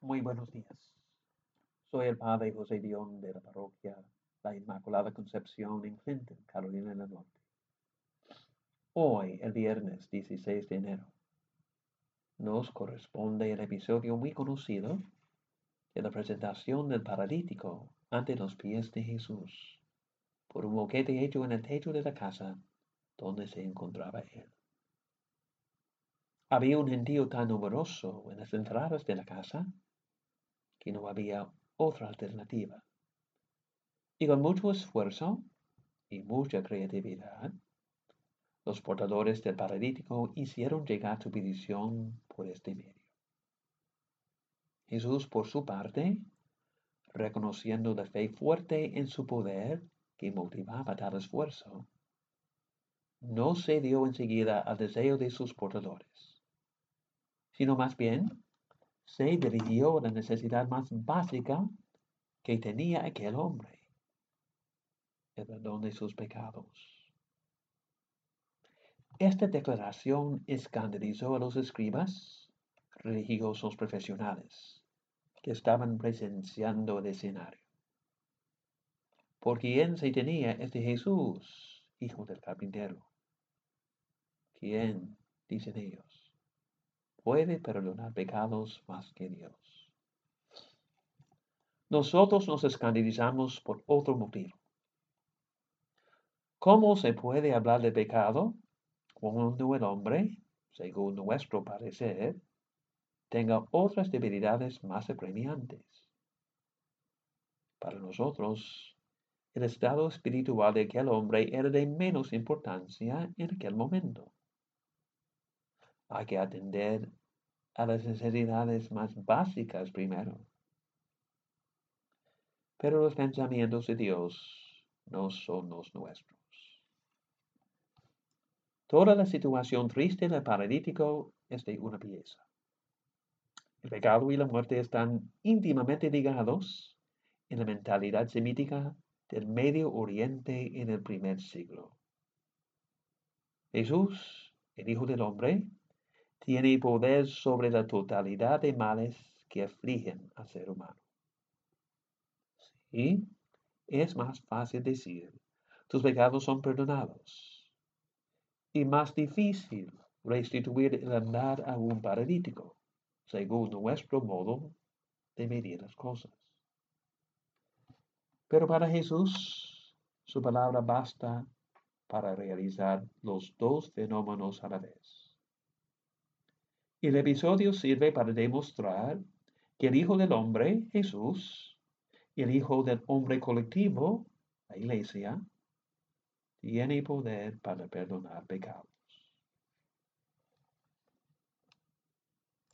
Muy buenos días. Soy el padre José Dion de la parroquia La Inmaculada Concepción en Clinton, Carolina del Norte. Hoy, el viernes 16 de enero, nos corresponde el episodio muy conocido de la presentación del paralítico ante los pies de Jesús por un boquete hecho en el techo de la casa donde se encontraba él. Había un gentío tan numeroso en las entradas de la casa que no había otra alternativa. Y con mucho esfuerzo y mucha creatividad, los portadores del paralítico hicieron llegar su petición por este medio. Jesús, por su parte, reconociendo la fe fuerte en su poder que motivaba tal esfuerzo, no se dio enseguida al deseo de sus portadores, sino más bien se dirigió a la necesidad más básica que tenía aquel hombre, el perdón de sus pecados. Esta declaración escandalizó a los escribas religiosos profesionales que estaban presenciando el escenario. ¿Por quién se tenía este Jesús, hijo del carpintero? ¿Quién, dicen ellos? Puede perdonar pecados más que Dios. Nosotros nos escandalizamos por otro motivo. ¿Cómo se puede hablar de pecado cuando el hombre, según nuestro parecer, tenga otras debilidades más apremiantes? Para nosotros, el estado espiritual de aquel hombre era de menos importancia en aquel momento. Hay que atender a las necesidades más básicas primero. Pero los pensamientos de Dios no son los nuestros. Toda la situación triste del paralítico es de una pieza. El pecado y la muerte están íntimamente ligados en la mentalidad semítica del Medio Oriente en el primer siglo. Jesús, el Hijo del Hombre, tiene poder sobre la totalidad de males que afligen al ser humano. Sí, es más fácil decir, tus pecados son perdonados. Y más difícil restituir el andar a un paralítico, según nuestro modo de medir las cosas. Pero para Jesús, su palabra basta para realizar los dos fenómenos a la vez. El episodio sirve para demostrar que el Hijo del Hombre, Jesús, el Hijo del Hombre colectivo, la Iglesia, tiene poder para perdonar pecados.